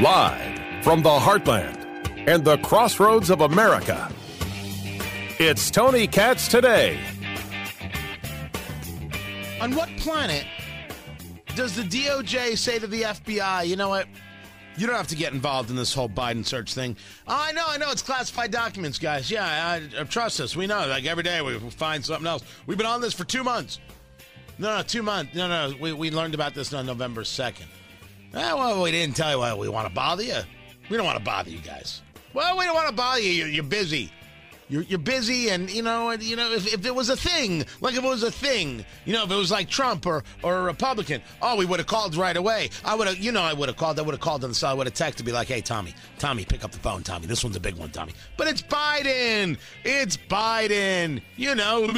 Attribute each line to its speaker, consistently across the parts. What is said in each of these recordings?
Speaker 1: Live from the heartland and the crossroads of America. It's Tony Katz today.
Speaker 2: On what planet does the DOJ say to the FBI, you know what? You don't have to get involved in this whole Biden search thing. Oh, I know, I know. It's classified documents, guys. Yeah, I, I, trust us. We know. Like every day we find something else. We've been on this for two months. No, no, two months. No, no. We, we learned about this on November 2nd. Eh, well, we didn't tell you why we want to bother you. We don't want to bother you guys. Well, we don't want to bother you. You're, you're busy. You're, you're busy, and you know, and, you know, if, if it was a thing, like if it was a thing, you know, if it was like Trump or or a Republican, oh, we would have called right away. I would have, you know, I would have called. I would have called on the side. I would have texted to be like, hey, Tommy, Tommy, pick up the phone, Tommy. This one's a big one, Tommy. But it's Biden. It's Biden. You know,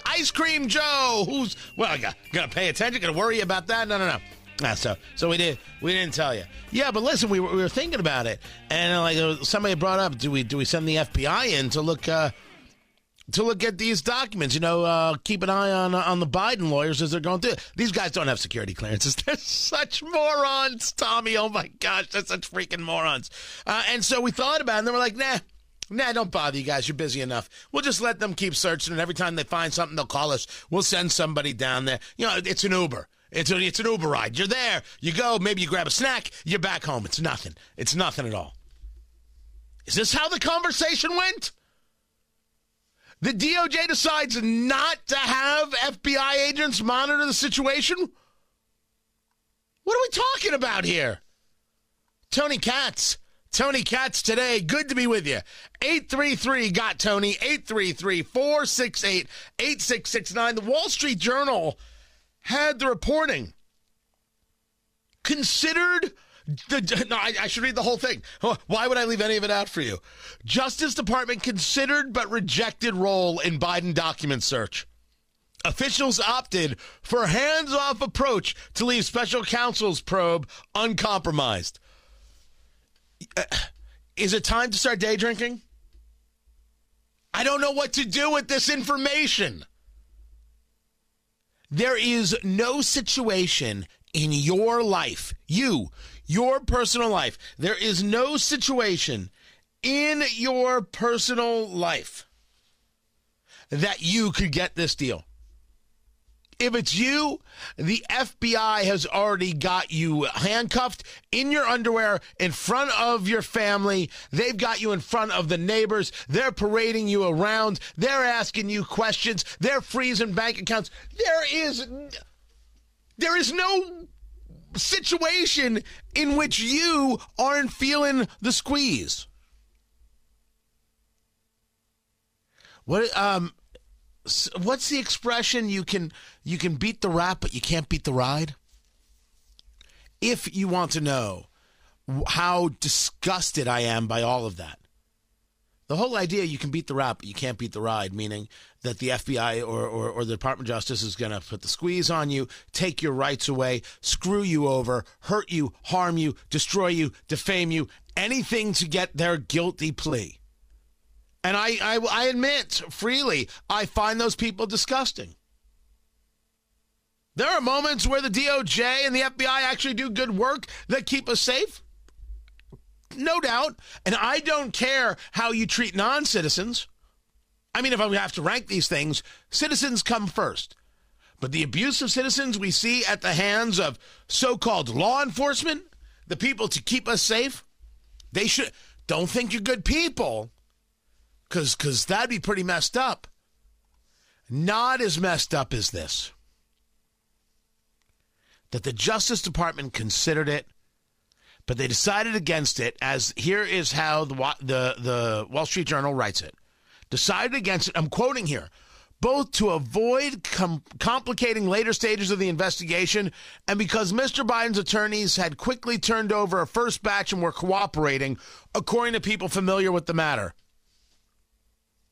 Speaker 2: ice cream Joe. Who's well, I got, gonna pay attention. Gonna worry about that? No, no, no. Ah, so so we did we didn't tell you. Yeah, but listen, we were, we were thinking about it, and uh, like uh, somebody brought up, do we do we send the FBI in to look uh, to look at these documents? You know, uh, keep an eye on on the Biden lawyers as they're going through. These guys don't have security clearances. They're such morons, Tommy. Oh my gosh, they're such freaking morons. Uh, and so we thought about it, and then we're like, nah. Nah, don't bother you guys. You're busy enough. We'll just let them keep searching, and every time they find something, they'll call us. We'll send somebody down there. You know, it's an Uber. It's, a, it's an Uber ride. You're there. You go. Maybe you grab a snack. You're back home. It's nothing. It's nothing at all. Is this how the conversation went? The DOJ decides not to have FBI agents monitor the situation? What are we talking about here? Tony Katz. Tony Katz today. Good to be with you. 833 got Tony. 833 468 8669. The Wall Street Journal had the reporting considered the, no, I, I, should read the whole thing. Why would I leave any of it out for you? Justice Department considered but rejected role in Biden document search. Officials opted for hands-off approach to leave special counsel's probe uncompromised. Uh, is it time to start day drinking? I don't know what to do with this information. There is no situation in your life, you, your personal life, there is no situation in your personal life that you could get this deal. If it's you, the FBI has already got you handcuffed in your underwear in front of your family. They've got you in front of the neighbors. They're parading you around. They're asking you questions. They're freezing bank accounts. There is there is no situation in which you aren't feeling the squeeze. What um what's the expression you can you can beat the rap but you can't beat the ride? If you want to know how disgusted i am by all of that. The whole idea you can beat the rap but you can't beat the ride meaning that the fbi or, or, or the department of justice is going to put the squeeze on you take your rights away screw you over hurt you harm you destroy you defame you anything to get their guilty plea and I, I, I admit freely, I find those people disgusting. There are moments where the DOJ and the FBI actually do good work that keep us safe. No doubt. And I don't care how you treat non citizens. I mean, if I have to rank these things, citizens come first. But the abuse of citizens we see at the hands of so called law enforcement, the people to keep us safe, they should don't think you're good people because because that'd be pretty messed up. Not as messed up as this. That the Justice Department considered it, but they decided against it. As here is how the the the Wall Street Journal writes it: decided against it. I'm quoting here. Both to avoid com- complicating later stages of the investigation and because Mr. Biden's attorneys had quickly turned over a first batch and were cooperating, according to people familiar with the matter.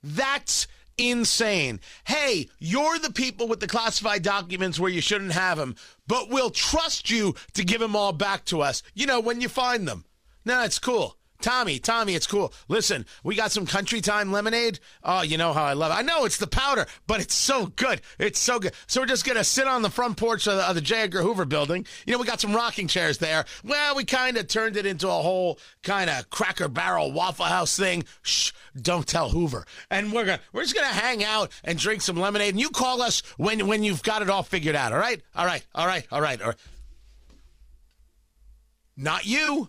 Speaker 2: That's insane. Hey, you're the people with the classified documents where you shouldn't have them, but we'll trust you to give them all back to us, you know, when you find them. No, it's cool. Tommy, Tommy, it's cool. Listen, we got some country time lemonade. Oh, you know how I love it. I know it's the powder, but it's so good. It's so good. So we're just going to sit on the front porch of the, of the J. Edgar Hoover building. You know, we got some rocking chairs there. Well, we kind of turned it into a whole kind of cracker barrel Waffle House thing. Shh, don't tell Hoover. And we're going to we're just going to hang out and drink some lemonade. And you call us when when you've got it all figured out, all right? All right. All right. All right. All right. Not you.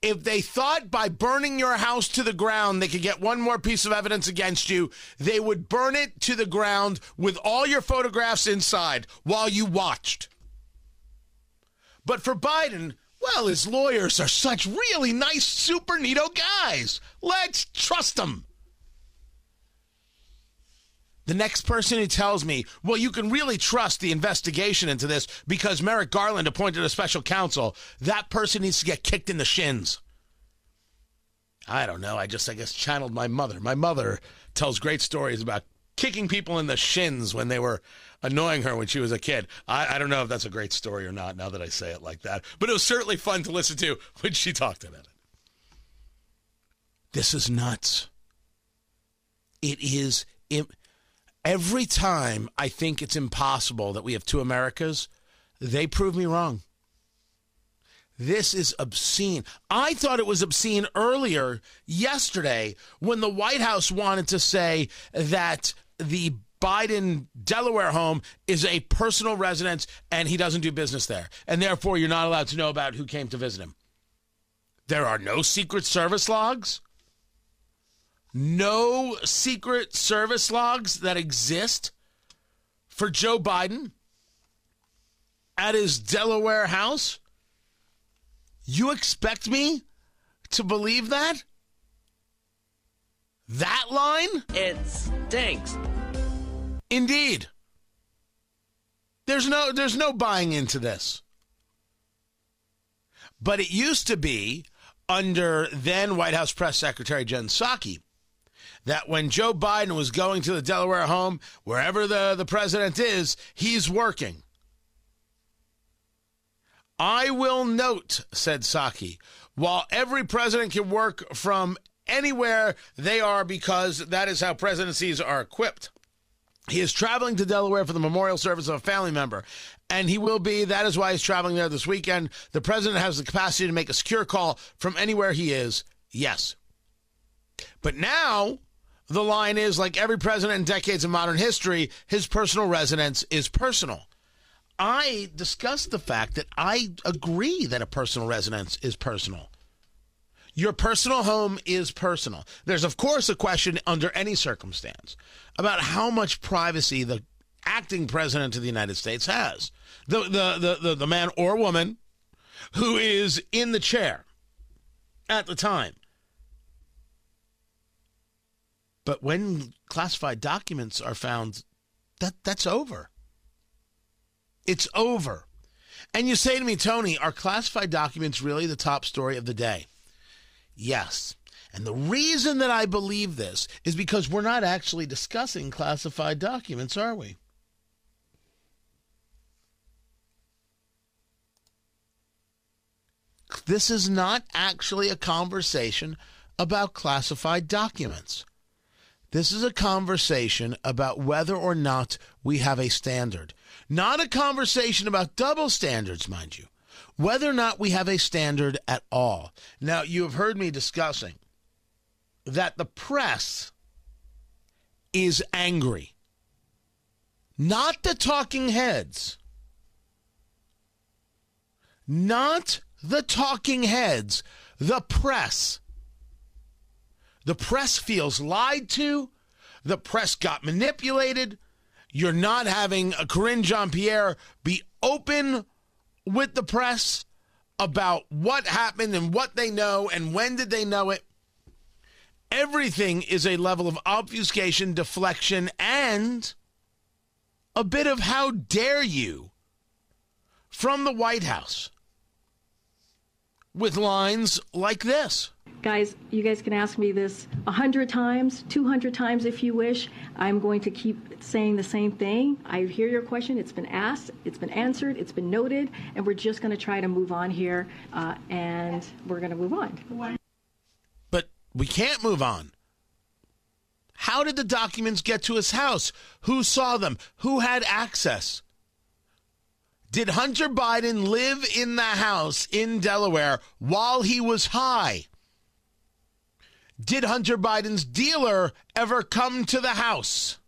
Speaker 2: If they thought by burning your house to the ground they could get one more piece of evidence against you, they would burn it to the ground with all your photographs inside while you watched. But for Biden, well, his lawyers are such really nice, super neato guys. Let's trust them. The next person who tells me, well, you can really trust the investigation into this because Merrick Garland appointed a special counsel, that person needs to get kicked in the shins. I don't know. I just, I guess, channeled my mother. My mother tells great stories about kicking people in the shins when they were annoying her when she was a kid. I, I don't know if that's a great story or not now that I say it like that, but it was certainly fun to listen to when she talked about it. This is nuts. It is. Im- Every time I think it's impossible that we have two Americas, they prove me wrong. This is obscene. I thought it was obscene earlier yesterday when the White House wanted to say that the Biden Delaware home is a personal residence and he doesn't do business there. And therefore, you're not allowed to know about who came to visit him. There are no Secret Service logs no Secret Service logs that exist for Joe Biden at his Delaware house? You expect me to believe that? That line?
Speaker 3: It stinks.
Speaker 2: Indeed. There's no there's no buying into this. But it used to be under then White House press secretary Jen Psaki that when Joe Biden was going to the Delaware home, wherever the, the president is, he's working. I will note, said Psaki, while every president can work from anywhere they are because that is how presidencies are equipped. He is traveling to Delaware for the memorial service of a family member, and he will be. That is why he's traveling there this weekend. The president has the capacity to make a secure call from anywhere he is. Yes. But now the line is like every president in decades of modern history, his personal residence is personal. I discussed the fact that I agree that a personal residence is personal. Your personal home is personal. There's, of course, a question under any circumstance about how much privacy the acting president of the United States has. The, the, the, the, the man or woman who is in the chair at the time. But when classified documents are found, that that's over. It's over. And you say to me, Tony, are classified documents really the top story of the day? Yes. And the reason that I believe this is because we're not actually discussing classified documents, are we? This is not actually a conversation about classified documents. This is a conversation about whether or not we have a standard. Not a conversation about double standards, mind you. Whether or not we have a standard at all. Now, you have heard me discussing that the press is angry. Not the talking heads. Not the talking heads. The press the press feels lied to. The press got manipulated. You're not having Karine Jean Pierre be open with the press about what happened and what they know and when did they know it. Everything is a level of obfuscation, deflection, and a bit of how dare you from the White House with lines like this.
Speaker 3: Guys, you guys can ask me this a hundred times, two hundred times if you wish. I'm going to keep saying the same thing. I hear your question. It's been asked, it's been answered, it's been noted, and we're just going to try to move on here, uh, and we're going to move on.
Speaker 2: But we can't move on. How did the documents get to his house? Who saw them? Who had access? Did Hunter Biden live in the house in Delaware while he was high? Did Hunter Biden's dealer ever come to the house?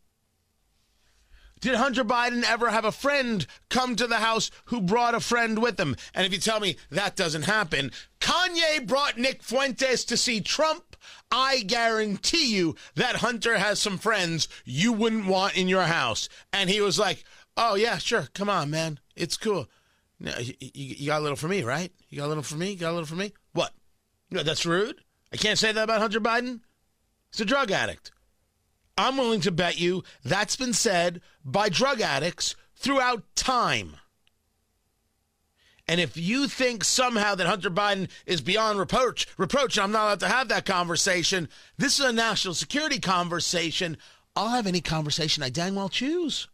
Speaker 2: Did Hunter Biden ever have a friend come to the house who brought a friend with him? And if you tell me that doesn't happen, Kanye brought Nick Fuentes to see Trump. I guarantee you that Hunter has some friends you wouldn't want in your house. And he was like, oh, yeah, sure. Come on, man. It's cool. you, you got a little for me, right? You got a little for me? You got a little for me? What? That's rude. I can't say that about Hunter Biden. He's a drug addict. I'm willing to bet you that's been said by drug addicts throughout time. And if you think somehow that Hunter Biden is beyond reproach, reproach, I'm not allowed to have that conversation. This is a national security conversation. I'll have any conversation I dang well choose.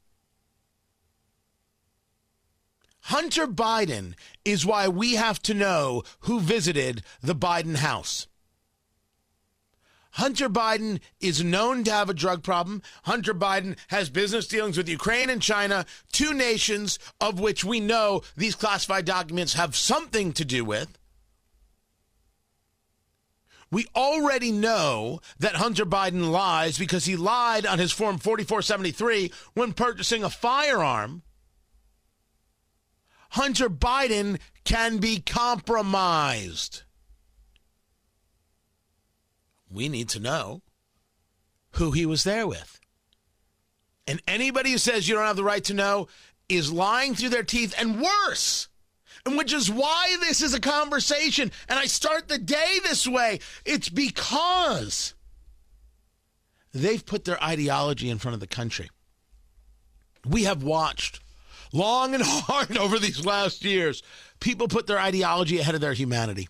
Speaker 2: Hunter Biden is why we have to know who visited the Biden house. Hunter Biden is known to have a drug problem. Hunter Biden has business dealings with Ukraine and China, two nations of which we know these classified documents have something to do with. We already know that Hunter Biden lies because he lied on his Form 4473 when purchasing a firearm. Hunter Biden can be compromised we need to know who he was there with. And anybody who says you don't have the right to know is lying through their teeth and worse. And which is why this is a conversation. And I start the day this way. It's because they've put their ideology in front of the country. We have watched long and hard over these last years people put their ideology ahead of their humanity.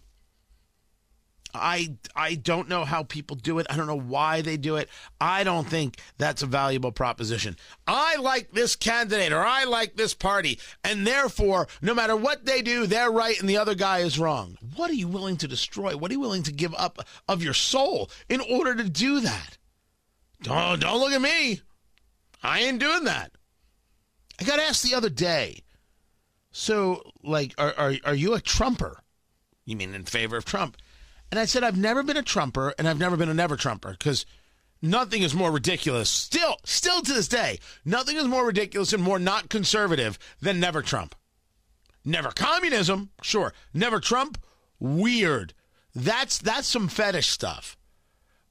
Speaker 2: I I don't know how people do it. I don't know why they do it. I don't think that's a valuable proposition. I like this candidate or I like this party, and therefore, no matter what they do, they're right and the other guy is wrong. What are you willing to destroy? What are you willing to give up of your soul in order to do that? Don't don't look at me. I ain't doing that. I got asked the other day. So, like, are are, are you a Trumper? You mean in favor of Trump? And I said, I've never been a Trumper and I've never been a never Trumper because nothing is more ridiculous. Still, still to this day, nothing is more ridiculous and more not conservative than never Trump. Never communism, sure. Never Trump, weird. That's that's some fetish stuff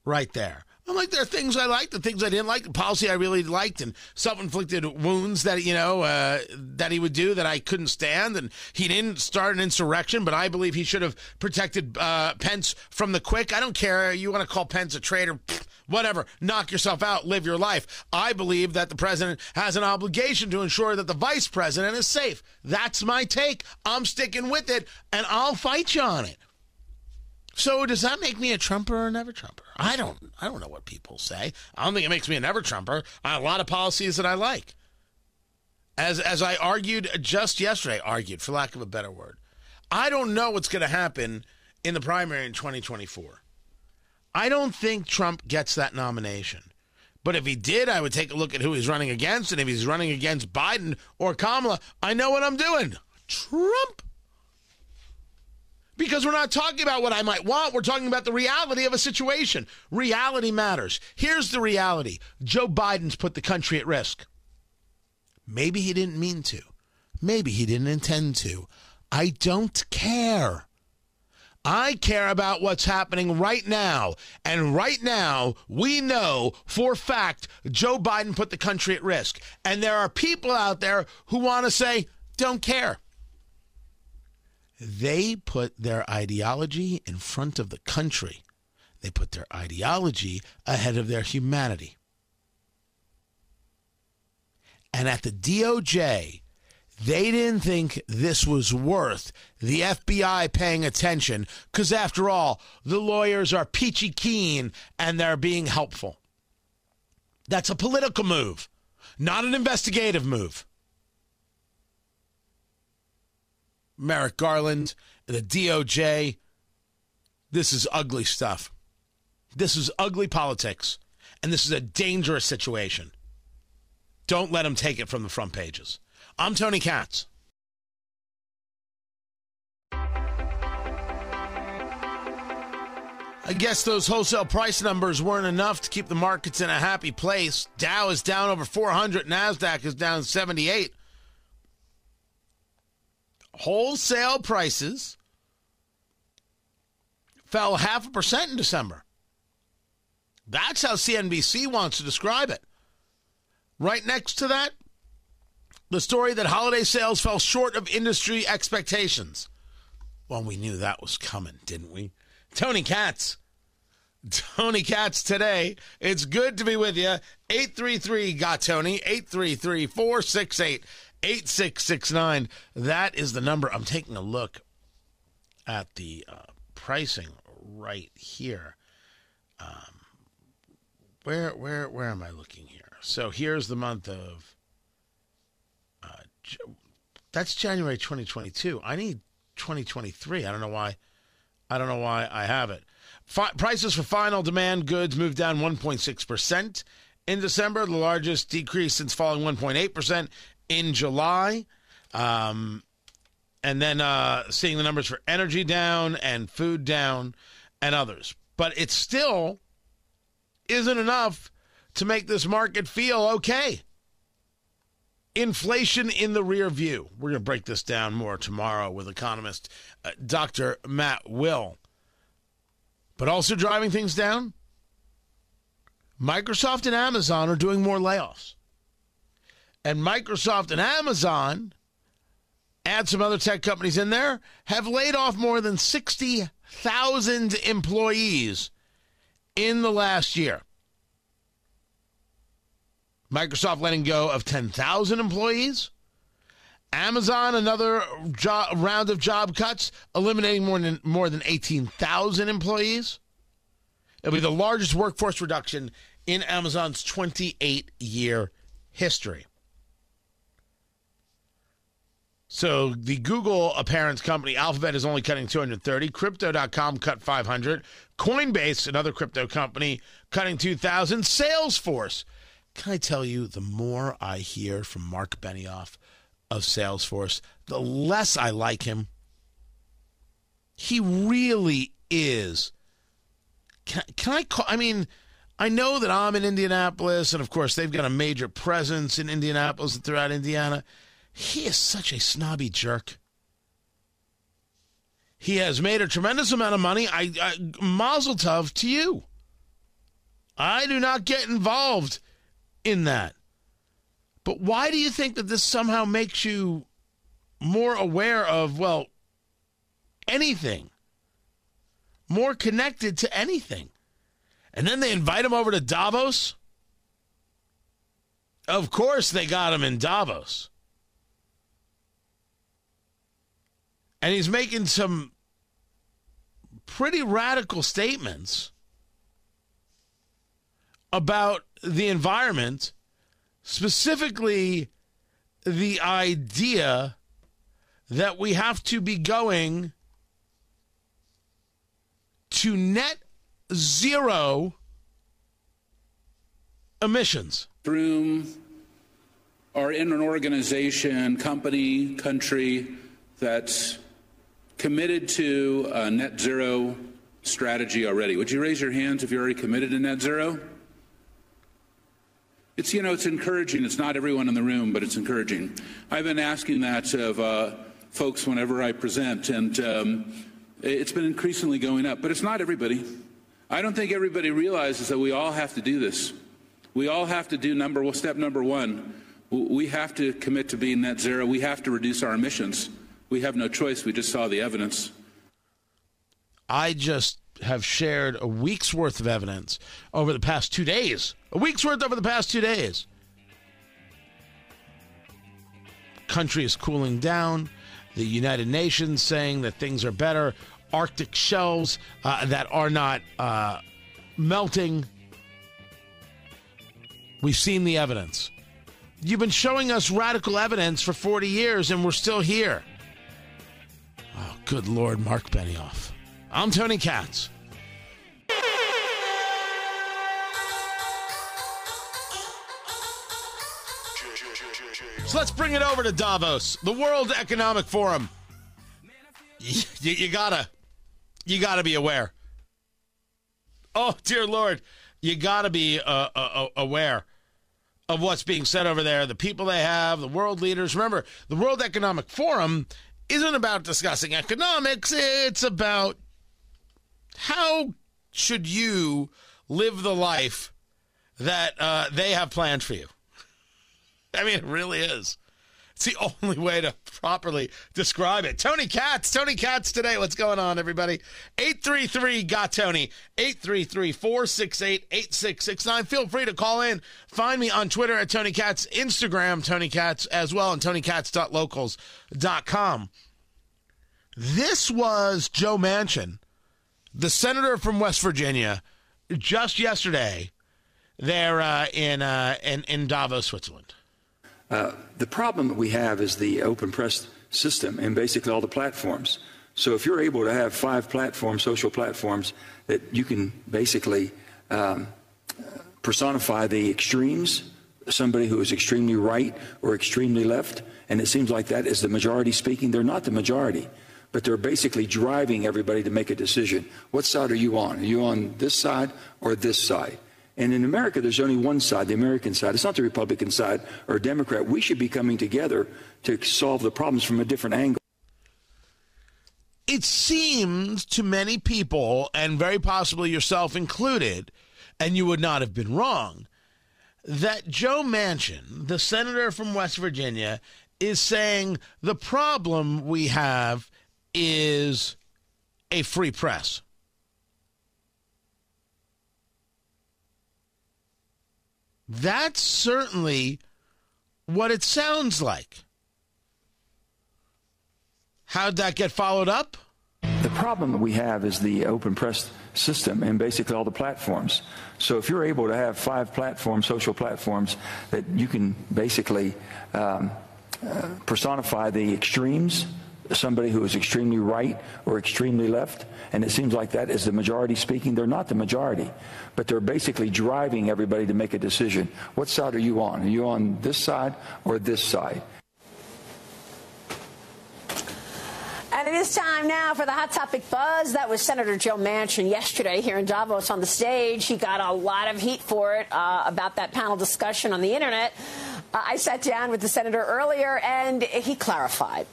Speaker 2: right there. I'm like, there are things I liked, the things I didn't like, the policy I really liked, and self-inflicted wounds that you know uh, that he would do that I couldn't stand. And he didn't start an insurrection, but I believe he should have protected uh, Pence from the quick. I don't care. You want to call Pence a traitor? whatever. Knock yourself out. Live your life. I believe that the president has an obligation to ensure that the vice president is safe. That's my take. I'm sticking with it, and I'll fight you on it. So does that make me a Trumper or never Trumper? I don't I don't know what people say. I don't think it makes me a never Trumper. A lot of policies that I like. As as I argued just yesterday, argued for lack of a better word. I don't know what's going to happen in the primary in 2024. I don't think Trump gets that nomination. But if he did, I would take a look at who he's running against. And if he's running against Biden or Kamala, I know what I'm doing. Trump because we're not talking about what I might want. We're talking about the reality of a situation. Reality matters. Here's the reality Joe Biden's put the country at risk. Maybe he didn't mean to. Maybe he didn't intend to. I don't care. I care about what's happening right now. And right now, we know for fact Joe Biden put the country at risk. And there are people out there who want to say, don't care. They put their ideology in front of the country. They put their ideology ahead of their humanity. And at the DOJ, They didn't think this was worth the FBI paying attention because, after all, the lawyers are peachy keen and they're being helpful. That's a political move, not an investigative move. Merrick Garland, the DOJ, this is ugly stuff. This is ugly politics, and this is a dangerous situation. Don't let them take it from the front pages. I'm Tony Katz. I guess those wholesale price numbers weren't enough to keep the markets in a happy place. Dow is down over 400, NASDAQ is down 78. Wholesale prices fell half a percent in December. That's how CNBC wants to describe it. Right next to that, the story that holiday sales fell short of industry expectations. Well, we knew that was coming, didn't we? Tony Katz. Tony Katz today. It's good to be with you. 833 got Tony. 833 468 8669. That is the number. I'm taking a look at the uh, pricing right here. Um, where where where am I looking here? So here's the month of that's January 2022. I need 2023. I don't know why. I don't know why I have it. Prices for final demand goods moved down 1.6% in December, the largest decrease since falling 1.8% in July. Um, and then uh, seeing the numbers for energy down and food down and others. But it still isn't enough to make this market feel okay inflation in the rear view. We're going to break this down more tomorrow with economist uh, Dr. Matt Will. But also driving things down, Microsoft and Amazon are doing more layoffs. And Microsoft and Amazon, add some other tech companies in there, have laid off more than 60,000 employees in the last year. Microsoft letting go of 10,000 employees. Amazon, another round of job cuts, eliminating more than, more than 18,000 employees. It'll be the largest workforce reduction in Amazon's 28 year history. So the Google parent company Alphabet is only cutting 230. Crypto.com cut 500. Coinbase, another crypto company, cutting 2,000. Salesforce can I tell you, the more I hear from Marc Benioff of Salesforce, the less I like him. He really is. Can, can I call? I mean, I know that I'm in Indianapolis, and of course, they've got a major presence in Indianapolis and throughout Indiana. He is such a snobby jerk. He has made a tremendous amount of money. I, I mazel tov to you. I do not get involved in that. But why do you think that this somehow makes you more aware of, well, anything, more connected to anything? And then they invite him over to Davos. Of course, they got him in Davos. And he's making some pretty radical statements about the environment, specifically the idea that we have to be going to net zero emissions.
Speaker 4: Room are in an organization, company, country that's committed to a net zero strategy already. Would you raise your hands if you're already committed to net zero? It's, you know, it's encouraging. It's not everyone in the room, but it's encouraging. I've been asking that of uh, folks whenever I present, and um, it's been increasingly going up. But it's not everybody. I don't think everybody realizes that we all have to do this. We all have to do number well, step number one. We have to commit to being net zero. We have to reduce our emissions. We have no choice. We just saw the evidence.
Speaker 2: I just have shared a week's worth of evidence over the past two days. A week's worth over the past two days. country is cooling down. The United Nations saying that things are better. Arctic shelves uh, that are not uh, melting. We've seen the evidence. You've been showing us radical evidence for 40 years, and we're still here. Good Lord, Marc Benioff. I'm Tony Katz. So let's bring it over to Davos, the World Economic Forum. You, you gotta, you gotta be aware. Oh dear Lord, you gotta be uh, uh, aware of what's being said over there. The people they have, the world leaders. Remember, the World Economic Forum isn't about discussing economics. It's about how should you live the life that uh, they have planned for you. I mean, it really is. It's the only way to properly describe it. Tony Katz, Tony Katz today. What's going on, everybody? 833 got Tony, 833 468 8669. Feel free to call in. Find me on Twitter at Tony Katz, Instagram, Tony Katz as well, and TonyKatz.locals.com. This was Joe Manchin, the senator from West Virginia, just yesterday there uh, in, uh, in, in Davos, Switzerland.
Speaker 5: Uh, the problem that we have is the open press system and basically all the platforms. So if you're able to have five platforms, social platforms, that you can basically um, personify the extremes, somebody who is extremely right or extremely left, and it seems like that is the majority speaking. They're not the majority, but they're basically driving everybody to make a decision. What side are you on? Are you on this side or this side? And in America, there's only one side, the American side. It's not the Republican side or Democrat. We should be coming together to solve the problems from a different angle.
Speaker 2: It seems to many people, and very possibly yourself included, and you would not have been wrong, that Joe Manchin, the senator from West Virginia, is saying the problem we have is a free press. That's certainly what it sounds like. How'd that get followed up?
Speaker 5: The problem that we have is the open press system and basically all the platforms. So if you're able to have five platforms, social platforms, that you can basically um, uh, personify the extremes, somebody who is extremely right or extremely left, and it seems like that is the majority speaking. They're not the majority, but they're basically driving everybody to make a decision. What side are you on? Are you on this side or this side?
Speaker 6: And it is time now for the Hot Topic Buzz. That was Senator Joe Manchin yesterday here in Davos on the stage. He got a lot of heat for it uh, about that panel discussion on the internet. Uh, I sat down with the senator earlier and he clarified.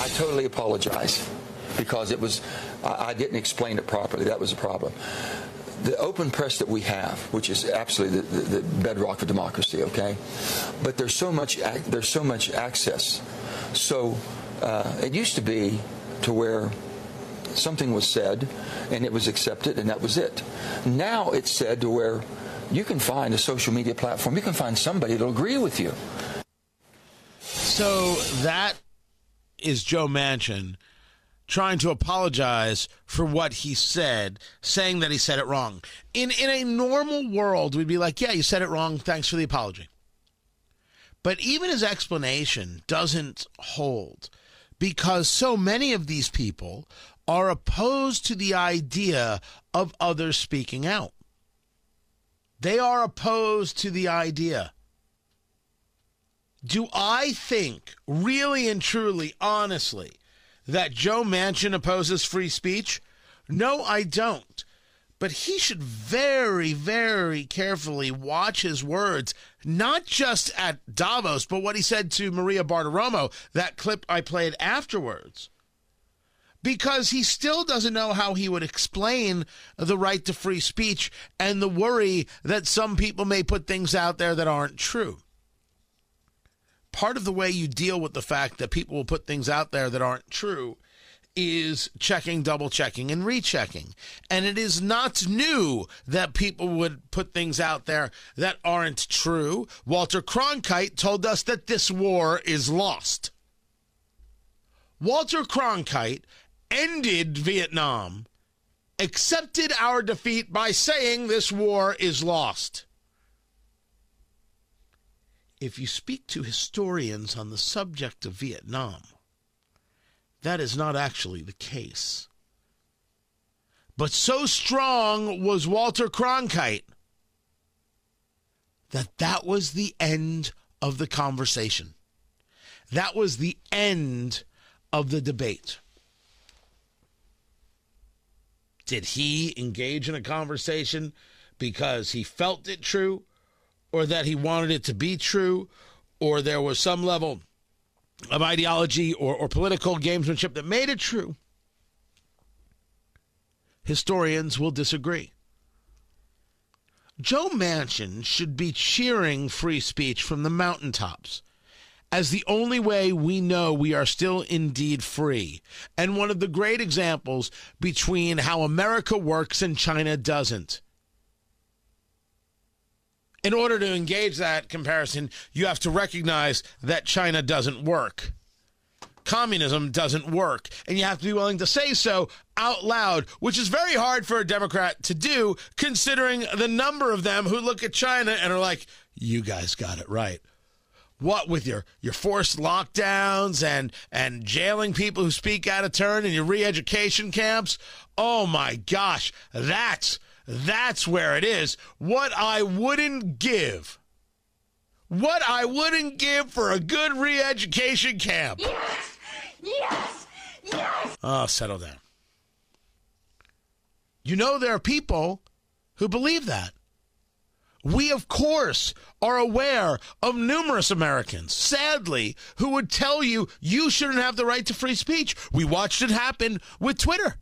Speaker 5: I totally apologize because it was, I, I didn't explain it properly. That was the problem the open press that we have, which is absolutely the, the, the, bedrock of democracy, okay? But there's so much there's so much access. So uh, it used to be to where something was said and it was accepted and that was it. Now it's said to where you can find a social media platform, you can find somebody that'll agree with you.
Speaker 2: So that is Joe Manchin trying to apologize for what he said, saying that he said it wrong. In in a normal world, we'd be like, "Yeah, you said it wrong. Thanks for the apology." But even his explanation doesn't hold because so many of these people are opposed to the idea of others speaking out. They are opposed to the idea do I think, really and truly, honestly, that Joe Manchin opposes free speech? No, I don't. But he should very, very carefully watch his words, not just at Davos, but what he said to Maria Bartiromo, that clip I played afterwards. Because he still doesn't know how he would explain the right to free speech and the worry that some people may put things out there that aren't true part of the way you deal with the fact that people will put things out there that aren't true is checking, double checking, and rechecking. And it is not new that people would put things out there that aren't true. Walter Cronkite told us that this war is lost. Walter Cronkite ended Vietnam, accepted our defeat by saying this war is lost. If you speak to historians on the subject of Vietnam, that is not actually the case. But so strong was Walter Cronkite that that was the end of the conversation. That was the end of the debate. Did he engage in a conversation because he felt it true or that he wanted it to be true or there was some level of ideology or, or political gamesmanship that made it true? Historians will disagree. Joe Manchin should be cheering free speech from the mountaintops as the only way we know we are still indeed free, and one of the great examples between how America works and China doesn't. In order to engage that comparison, you have to recognize that China doesn't work. Communism doesn't work, and you have to be willing to say so out loud, which is very hard for a Democrat to do, considering the number of them who look at China and are like, you guys got it right. What with your your forced lockdowns and and jailing people who speak out of turn in your re-education camps? Oh my gosh that's that's where it is. What i wouldn't give. What i wouldn't give for a good re-education camp.
Speaker 7: Yes. Yes. Yes.
Speaker 2: Oh settle down. You know there are people who believe that. We, of course, are aware of numerous Americans, sadly, who would tell you you shouldn't have the right to free speech. We watched it happen with Twitter.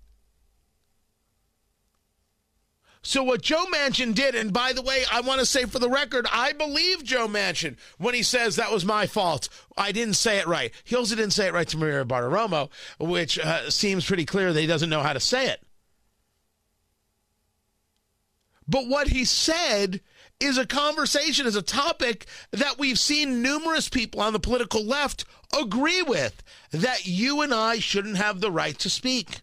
Speaker 2: So, what Joe Manchin did, and by the way, I want to say for the record, I believe Joe Manchin when he says that was my fault. I didn't say it right. He also didn't say it right to Maria Bartiromo, which uh, seems pretty clear that he doesn't know how to say it. But what he said is a conversation, is a topic that we've seen numerous people on the political left agree with that you and I shouldn't have the right to speak.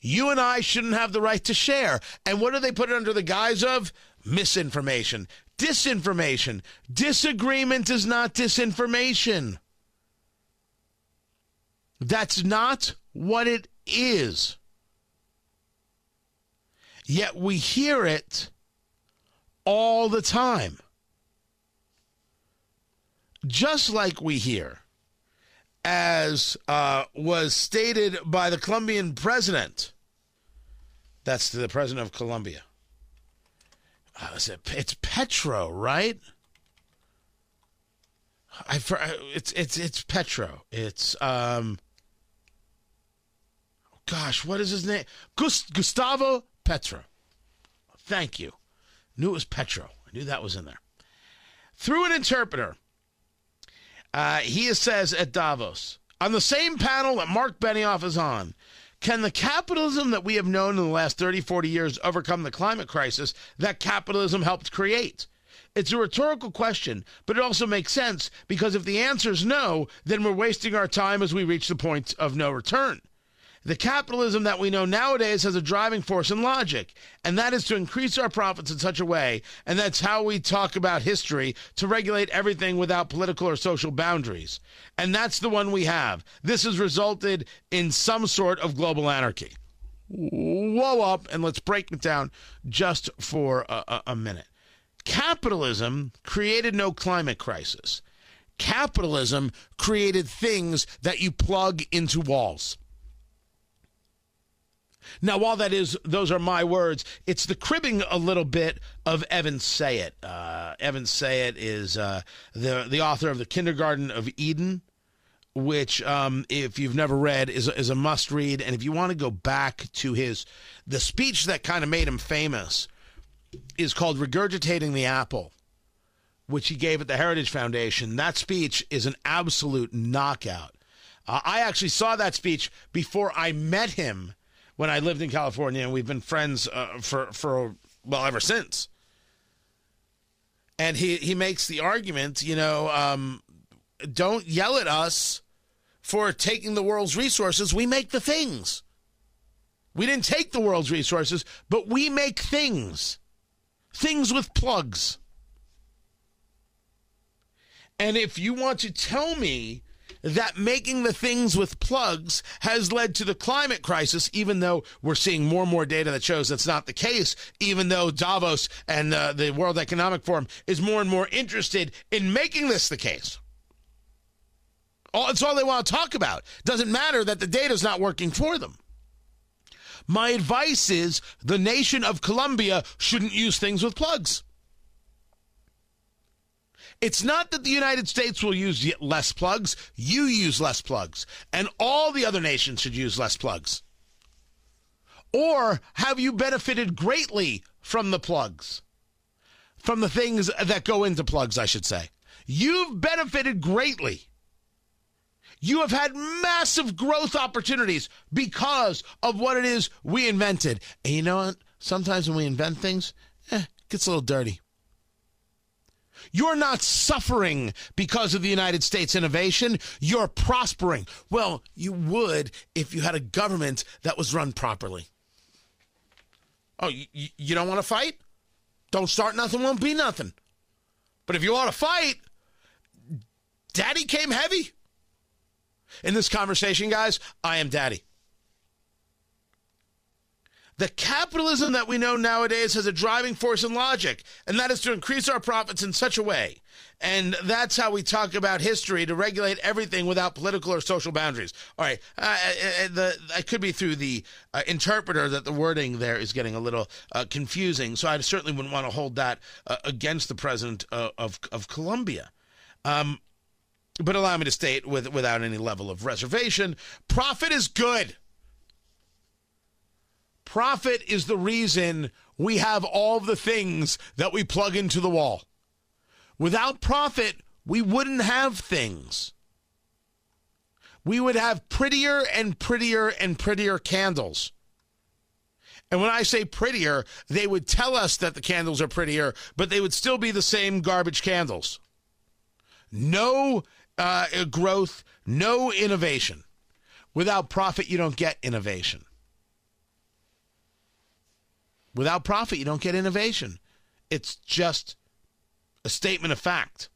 Speaker 2: You and I shouldn't have the right to share. And what do they put it under the guise of? Misinformation, disinformation. Disagreement is not disinformation. That's not what it is. Yet we hear it all the time. Just like we hear, as uh, was stated by the Colombian president, that's the president of Colombia. Uh, it, it's Petro, right? I it's it's it's Petro. It's um. Gosh, what is his name? Gust- Gustavo Petro. Thank you. Knew it was Petro. I knew that was in there. Through an interpreter, uh, he says at Davos, on the same panel that Marc Benioff is on, can the capitalism that we have known in the last 30, 40 years overcome the climate crisis that capitalism helped create? It's a rhetorical question, but it also makes sense because if the answer is no, then we're wasting our time as we reach the point of no return. The capitalism that we know nowadays has a driving force in logic, and that is to increase our profits in such a way, and that's how we talk about history to regulate everything without political or social boundaries. And that's the one we have. This has resulted in some sort of global anarchy. Whoa up, and let's break it down just for a, a, a minute. Capitalism created no climate crisis. Capitalism created things that you plug into walls. Now, while that is, those are my words, it's the cribbing a little bit of Evan Sayet. Uh, Evan Sayet is uh, the the author of the Kindergarten of Eden, which, um, if you've never read, is is a must read. And if you want to go back to his the speech that kind of made him famous, is called "Regurgitating the Apple." Which he gave at the Heritage Foundation. That speech is an absolute knockout. Uh, I actually saw that speech before I met him when I lived in California, and we've been friends uh, for for well ever since. And he he makes the argument, you know, um, don't yell at us for taking the world's resources. We make the things. We didn't take the world's resources, but we make things. Things with plugs. And if you want to tell me that making the things with plugs has led to the climate crisis, even though we're seeing more and more data that shows that's not the case, even though Davos and uh, the World Economic Forum is more and more interested in making this the case. All, it's all they want to talk about. Doesn't matter that the data is not working for them. My advice is the nation of Colombia shouldn't use things with plugs. It's not that the United States will use less plugs, you use less plugs, and all the other nations should use less plugs. Or have you benefited greatly from the plugs? From the things that go into plugs, I should say. You've benefited greatly. You have had massive growth opportunities because of what it is we invented. And you know what? Sometimes when we invent things, eh, it gets a little dirty. You're not suffering because of the United States innovation. You're prospering. Well, you would if you had a government that was run properly. Oh, you, you don't want to fight? Don't start nothing, won't be nothing. But if you want to fight, daddy came heavy. In this conversation, guys, I am daddy. The capitalism that we know nowadays has a driving force in logic, and that is to increase our profits in such a way. And that's how we talk about history to regulate everything without political or social boundaries. All right, uh, uh, uh the, I could be through the uh, interpreter that the wording there is getting a little uh, confusing, so I certainly wouldn't want to hold that uh, against the president of of Colombia. Um, but allow me to state with, without any level of reservation profit is good. Profit is the reason we have all the things that we plug into the wall. Without profit, we wouldn't have things. We would have prettier and prettier and prettier candles. And when I say prettier, they would tell us that the candles are prettier, but they would still be the same garbage candles. No uh, growth, no innovation. Without profit, you don't get innovation. Without profit, you don't get innovation. It's just a statement of fact.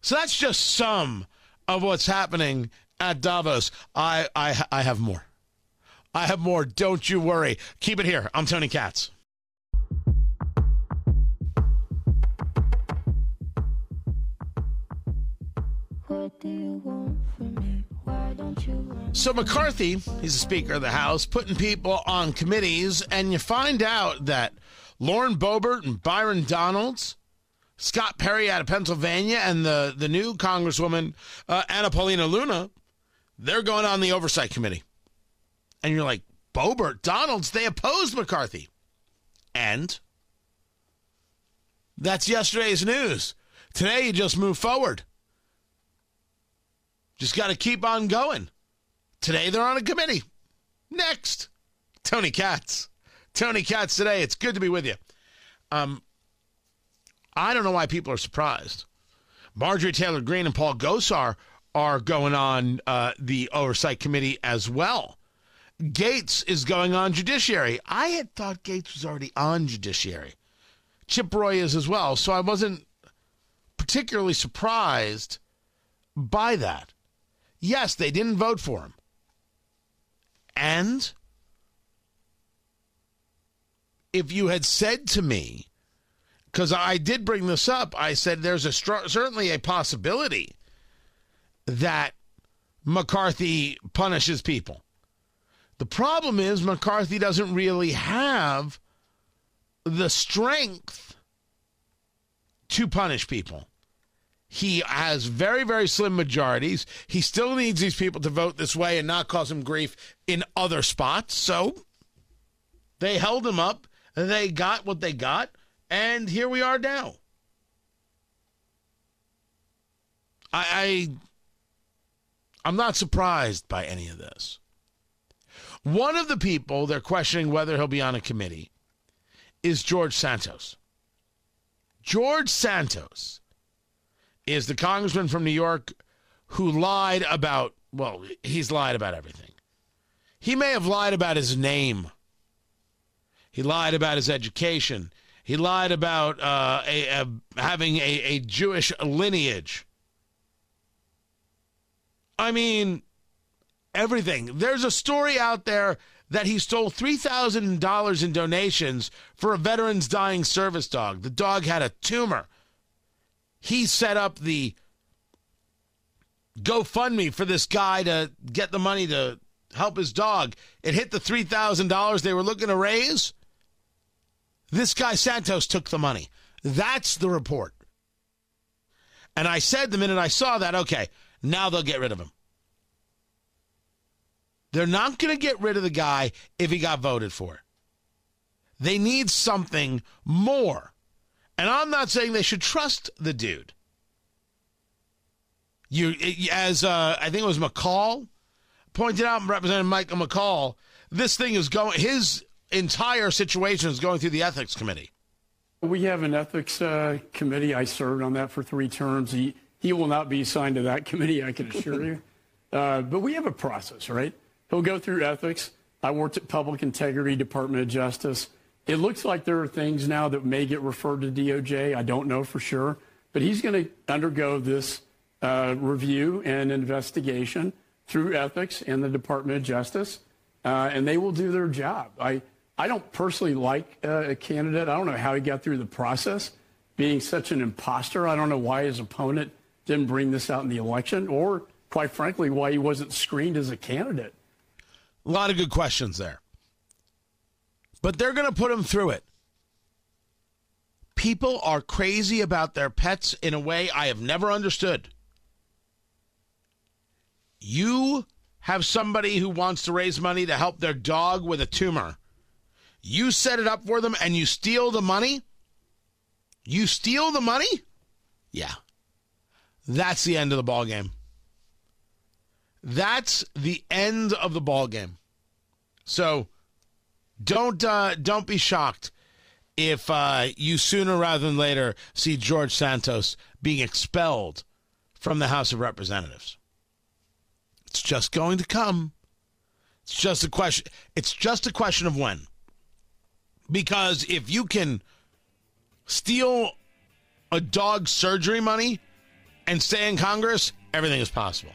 Speaker 2: So that's just some of what's happening at Davos. I, I, I have more. I have more. Don't you worry. Keep it here. I'm Tony Katz. So McCarthy, he's the Speaker of the House, putting people on committees, and you find out that Lauren Boebert and Byron Donalds, Scott Perry out of Pennsylvania, and the, the new Congresswoman uh, Anna Paulina Luna, they're going on the Oversight Committee. And you're like, Boebert, Donalds, they opposed McCarthy. And that's yesterday's news. Today, you just move forward. Just got to keep on going. Today they're on a committee. Next, Tony Katz. Tony Katz today. It's good to be with you. Um, I don't know why people are surprised. Marjorie Taylor Greene and Paul Gosar are going on uh, the oversight committee as well. Gaetz is going on judiciary. I had thought Gaetz was already on judiciary. Chip Roy is as well. So I wasn't particularly surprised by that. Yes, they didn't vote for him. And if you had said to me, because I did bring this up, I said there's a str- certainly a possibility that McCarthy punishes people. The problem is McCarthy doesn't really have the strength to punish people. He has very, very slim majorities. He still needs these people to vote this way and not cause him grief in other spots. So they held him up. They got what they got. And here we are now. I, I'm not surprised by any of this. One of the people they're questioning whether he'll be on a committee is George Santos. George Santos is the congressman from New York who lied about, well, he's lied about everything. He may have lied about his name. He lied about his education. He lied about uh, a, a, having a, a Jewish lineage. I mean, everything. There's a story out there that he stole $3,000 in donations for a veteran's dying service dog. The dog had a tumor. He set up the GoFundMe for this guy to get the money to help his dog. It hit the $3,000 they were looking to raise. This guy Santos took the money. That's the report. And I said the minute I saw that, okay, now they'll get rid of him. They're not going to get rid of the guy if he got voted for. They need something more. And I'm not saying they should trust the dude. You, as uh, I think it was McCaul pointed out, Representative Michael McCaul, this thing is going. His entire situation is going through the ethics committee.
Speaker 8: We have an ethics uh, committee. I served on that for three terms. He he will not be assigned to that committee, I can assure you. Uh, but we have a process, right? He'll go through ethics. I worked at Public Integrity, Department of Justice. It looks like there are things now that may get referred to DOJ. I don't know for sure, but he's going to undergo this uh, review and investigation through ethics and the Department of Justice, uh, and they will do their job. I I don't personally like uh, a candidate. I don't know how he got through the process, being such an imposter. I don't know why his opponent didn't bring this out in the election, or quite frankly, why he wasn't screened as a candidate.
Speaker 2: A lot of good questions there. But they're going to put them through it. People are crazy about their pets in a way I have never understood. You have somebody who wants to raise money to help their dog with a tumor. You set it up for them and you steal the money? You steal the money? Yeah. That's the end of the ball game. That's the end of the ball game. So don't uh, don't be shocked if uh, you sooner rather than later see George Santos being expelled from the House of Representatives. It's just going to come. It's just a question. It's just a question of when. Because if you can steal a dog surgery money and stay in Congress, everything is possible.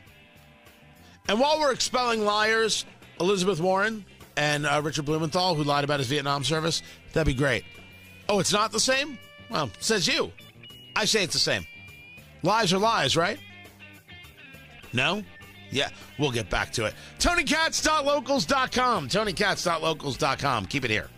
Speaker 2: And while we're expelling liars, Elizabeth Warren and uh, Richard Blumenthal, who lied about his Vietnam service, that'd be great. Oh, it's not the same? Well, says you. I say it's the same. Lies are lies, right? No? Yeah, we'll get back to it. TonyKatz.locals.com. TonyKatz.locals.com. Keep it here.